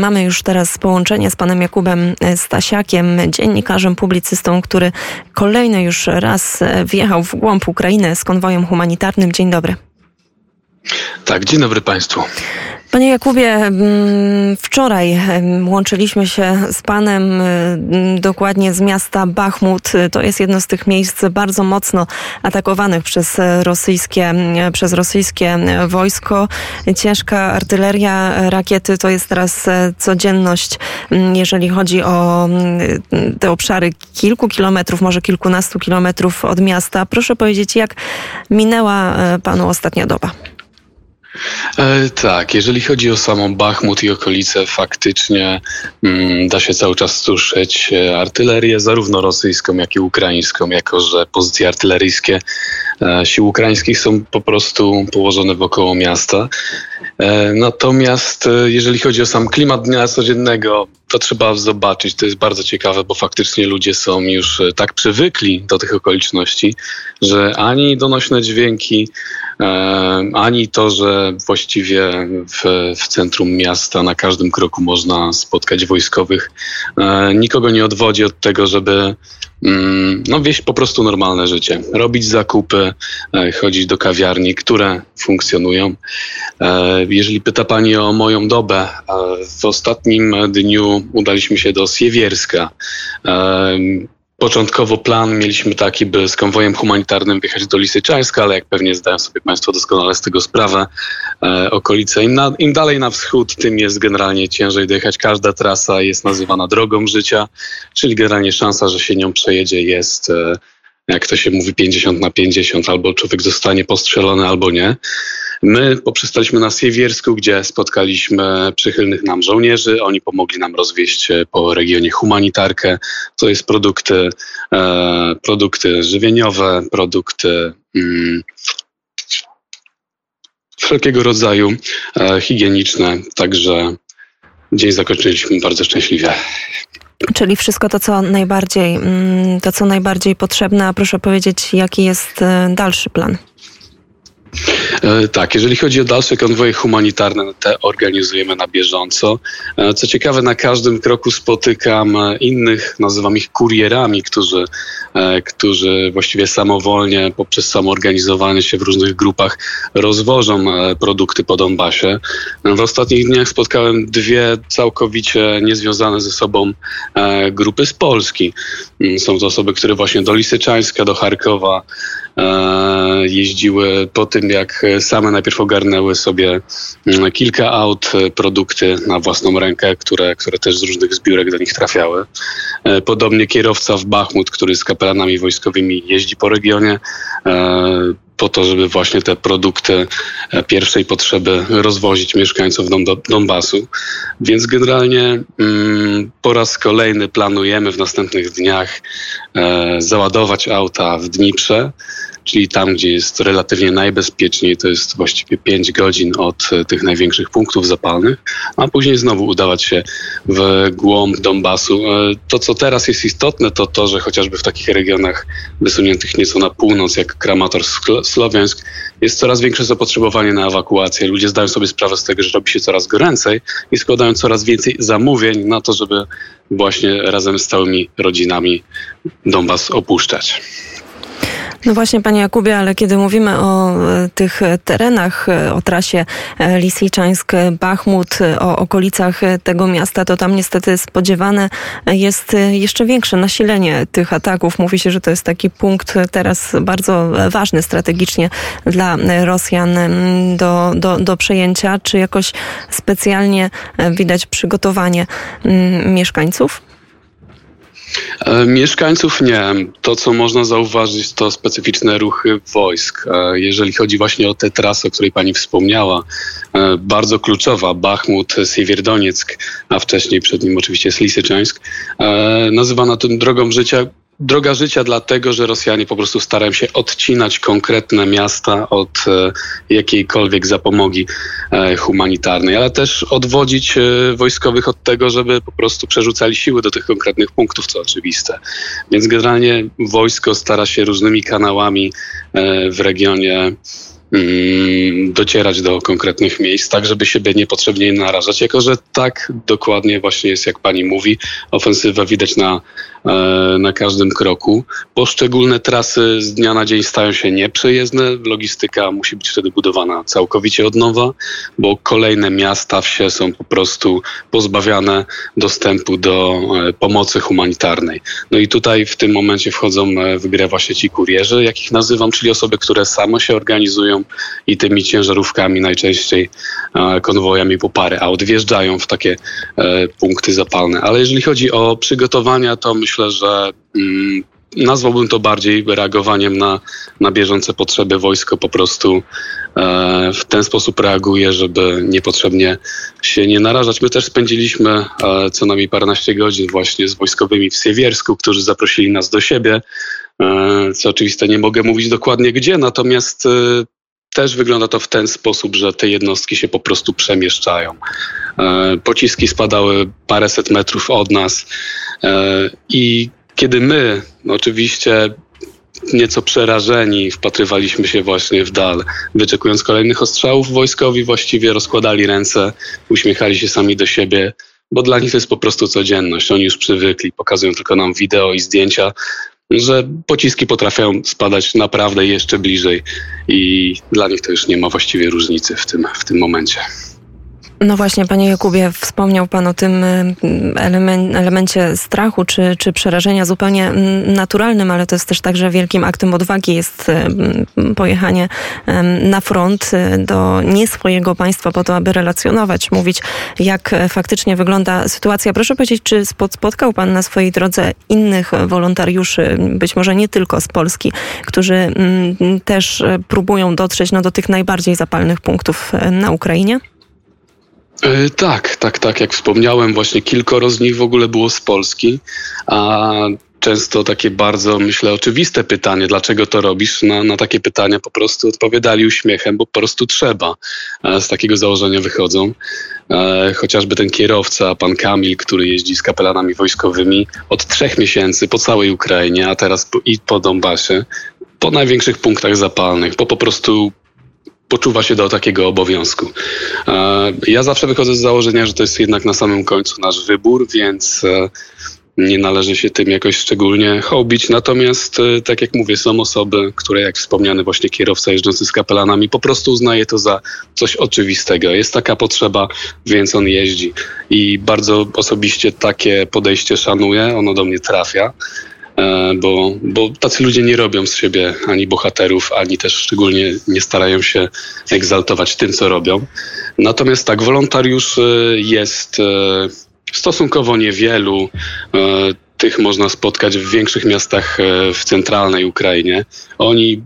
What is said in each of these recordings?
Mamy już teraz połączenie z panem Jakubem Stasiakiem, dziennikarzem, publicystą, który kolejny już raz wjechał w głąb Ukrainy z konwojem humanitarnym. Dzień dobry. Tak, dzień dobry Państwu. Panie Jakubie, mm, wczoraj łączyliśmy się z Panem mm, dokładnie z miasta Bachmut. To jest jedno z tych miejsc bardzo mocno atakowanych przez rosyjskie, przez rosyjskie wojsko. Ciężka artyleria, rakiety to jest teraz e, codzienność, mm, jeżeli chodzi o te obszary kilku kilometrów, może kilkunastu kilometrów od miasta. Proszę powiedzieć, jak minęła e, Panu ostatnia doba? E, tak, jeżeli chodzi o samą Bachmut i okolice, faktycznie mm, da się cały czas słyszeć e, artylerię, zarówno rosyjską, jak i ukraińską, jako że pozycje artyleryjskie e, sił ukraińskich są po prostu położone wokoło miasta. Natomiast jeżeli chodzi o sam klimat dnia codziennego, to trzeba zobaczyć. To jest bardzo ciekawe, bo faktycznie ludzie są już e, tak przywykli do tych okoliczności, że ani donośne dźwięki, ani to, że właściwie w, w centrum miasta na każdym kroku można spotkać wojskowych, nikogo nie odwodzi od tego, żeby no, wieść po prostu normalne życie. Robić zakupy, e, chodzić do kawiarni, które funkcjonują. E, jeżeli pyta Pani o moją dobę, e, w ostatnim dniu udaliśmy się do Siewierska. Początkowo plan mieliśmy taki, by z konwojem humanitarnym wjechać do Lisyczańska, ale jak pewnie zdają sobie Państwo doskonale z tego sprawę, e, okolice im, na, im dalej na wschód, tym jest generalnie ciężej dojechać. Każda trasa jest nazywana drogą życia, czyli generalnie szansa, że się nią przejedzie jest e, jak to się mówi, 50 na 50, albo człowiek zostanie postrzelony, albo nie. My poprzestaliśmy na Siewiersku, gdzie spotkaliśmy przychylnych nam żołnierzy. Oni pomogli nam rozwieść e, po regionie humanitarkę. To jest produkty, e, produkty żywieniowe, produkty mm, wszelkiego rodzaju e, higieniczne. Także dzień zakończyliśmy bardzo szczęśliwie. Czyli wszystko to, co najbardziej, mm, to, co najbardziej potrzebne, a proszę powiedzieć, jaki jest dalszy plan? E, tak, jeżeli chodzi o dalsze konwoje humanitarne, no te organizujemy na bieżąco. E, co ciekawe, na każdym kroku spotykam innych, nazywam ich kurierami, którzy, którzy właściwie samowolnie poprzez samoorganizowanie się w różnych grupach rozwożą produkty po Donbasie. W ostatnich dniach spotkałem dwie całkowicie niezwiązane ze sobą grupy z Polski. Mm, są to osoby, które właśnie do Lisyczańska, do Charkowa E, jeździły po tym, jak same najpierw ogarnęły sobie mm, kilka aut, e, produkty na własną rękę, które, które też z różnych zbiórek do nich trafiały. E, podobnie kierowca w Bachmut, który z kapelanami wojskowymi jeździ po regionie, po to, żeby właśnie te produkty pierwszej potrzeby rozwozić mieszkańców Donbasu. Więc generalnie mm, po raz kolejny planujemy w następnych dniach załadować auta w Dniprze czyli tam, gdzie jest relatywnie najbezpieczniej, to jest właściwie 5 godzin od e, tych największych punktów zapalnych, a później znowu udawać się w głąb Donbasu. E, to, co teraz jest istotne, to to, że chociażby w takich regionach wysuniętych nieco na północ, jak Kramator Słowiańsk, jest coraz większe zapotrzebowanie na ewakuację. Ludzie zdają sobie sprawę z tego, że robi się coraz goręcej i składają coraz więcej zamówień na to, żeby właśnie razem z całymi rodzinami Donbas opuszczać. No właśnie, panie Jakubie, ale kiedy mówimy o e, tych terenach, e, o trasie e, Lisiczańsk-Bachmut, o okolicach tego miasta, to tam niestety spodziewane jest jeszcze większe nasilenie tych ataków. Mówi się, że to jest taki punkt teraz bardzo ważny strategicznie dla Rosjan do, do, do przejęcia. Czy jakoś specjalnie widać przygotowanie mieszkańców? E, mieszkańców nie. To, co można zauważyć, to specyficzne ruchy wojsk. E, jeżeli chodzi właśnie o tę trasę, o której pani wspomniała, e, bardzo kluczowa, Bachmut, Siewierdonieck, a wcześniej przed nim oczywiście jest Lisyczańsk, nazywana tym drogą życia, droga życia, dlatego że Rosjanie po prostu starają się odcinać konkretne miasta od e, jakiejkolwiek zapomogi e, humanitarnej, ale też odwodzić e, wojskowych od tego, żeby po prostu przerzucali siły do tych konkretnych punktów, co oczywiste. Więc generalnie wojsko stara się różnymi kanałami w regionie docierać do konkretnych miejsc, tak żeby siebie niepotrzebnie narażać, jako że tak dokładnie właśnie jest, jak pani mówi, ofensywę widać na, e, na każdym kroku. Poszczególne trasy z dnia na dzień stają się nieprzejezdne, logistyka musi być wtedy budowana całkowicie od nowa, bo kolejne miasta, wsie są po prostu pozbawiane dostępu do e, pomocy humanitarnej. No i tutaj w tym momencie wchodzą e, w grę właśnie ci kurierzy, jakich nazywam, czyli osoby, które same się organizują i tymi ciężarówkami najczęściej e, konwojami po parę aut wjeżdżają w takie punkty zapalne. Ale jeżeli chodzi o przygotowania, to myślę, że mm, nazwałbym to bardziej reagowaniem na, na bieżące potrzeby. Wojsko po prostu e, w ten sposób reaguje, żeby niepotrzebnie się nie narażać. My też spędziliśmy e, co najmniej paręnaście godzin właśnie z wojskowymi w Siewiersku, którzy zaprosili nas do siebie. E, co oczywiste nie mogę mówić dokładnie gdzie, natomiast e, też wygląda to w ten sposób, że te jednostki się po prostu przemieszczają. E, pociski spadały paręset metrów od nas e, i kiedy my, oczywiście nieco przerażeni, wpatrywaliśmy się właśnie w dal, wyczekując kolejnych ostrzałów, wojskowi właściwie rozkładali ręce, uśmiechali się sami do siebie, bo dla nich to jest po prostu codzienność. Oni już przywykli, pokazują tylko nam wideo i zdjęcia, że pociski potrafią spadać naprawdę jeszcze bliżej i dla nich to już nie ma właściwie różnicy w tym, w tym momencie. No właśnie, panie Jakubie, wspomniał pan o tym y, elemencie strachu czy, czy przerażenia zupełnie mm, naturalnym, ale to jest też także wielkim aktem odwagi jest pojechanie na front y, do nie swojego państwa po to, aby relacjonować, mówić, jak faktycznie wygląda sytuacja. Proszę powiedzieć, czy spotkał pan na swojej drodze innych wolontariuszy, być może nie tylko z Polski, którzy mm, też próbują dotrzeć no, do tych najbardziej zapalnych punktów na Ukrainie? E, tak, tak, tak. Jak wspomniałem, właśnie kilkoro z nich w ogóle było z Polski, a często takie bardzo, myślę, oczywiste pytanie, dlaczego to robisz? Na, na takie pytania po prostu odpowiadali uśmiechem, bo po prostu trzeba. E, z takiego założenia wychodzą. E, chociażby ten kierowca, pan Kamil, który jeździ z kapelanami wojskowymi od trzech miesięcy po całej Ukrainie, a teraz po, i po Donbasie, po największych punktach zapalnych, po po prostu poczuwa się do takiego obowiązku. E, ja zawsze wychodzę z założenia, że to jest jednak na samym końcu nasz wybór, więc e, nie należy się tym jakoś szczególnie hobić. Natomiast, e, tak jak mówię, są osoby, które, jak wspomniany właśnie kierowca jeżdżący z kapelanami, po prostu uznaje to za coś oczywistego. Jest taka potrzeba, więc on jeździ. I bardzo osobiście takie podejście szanuję, ono do mnie trafia. E, bo, bo tacy ludzie nie robią z siebie ani bohaterów, ani też szczególnie nie starają się egzaltować tym, co robią. Natomiast tak, wolontariuszy jest e, stosunkowo niewielu. E, tych można spotkać w większych miastach w centralnej Ukrainie. Oni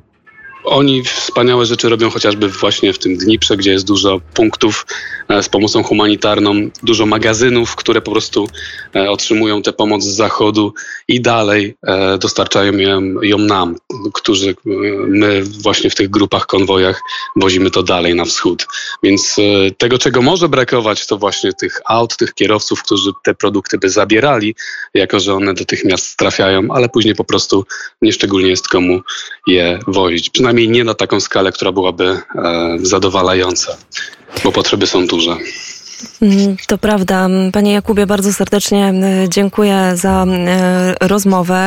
oni wspaniałe rzeczy robią chociażby właśnie w tym Dniprze, gdzie jest dużo punktów e, z pomocą humanitarną, dużo magazynów, które po prostu e, otrzymują tę pomoc z zachodu i dalej e, dostarczają ją, nam, którzy my właśnie w tych grupach, konwojach wozimy to dalej na wschód. Więc tego, czego może brakować, to właśnie tych aut, tych kierowców, którzy te produkty by zabierali, jako że one do trafiają, ale później po prostu nieszczególnie jest komu je wozić. Przynajmniej przynajmniej nie na taką skalę, która byłaby e, zadowalająca, bo potrzeby są duże. Mm, to prawda. Panie Jakubie, bardzo serdecznie e, dziękuję za e, rozmowę.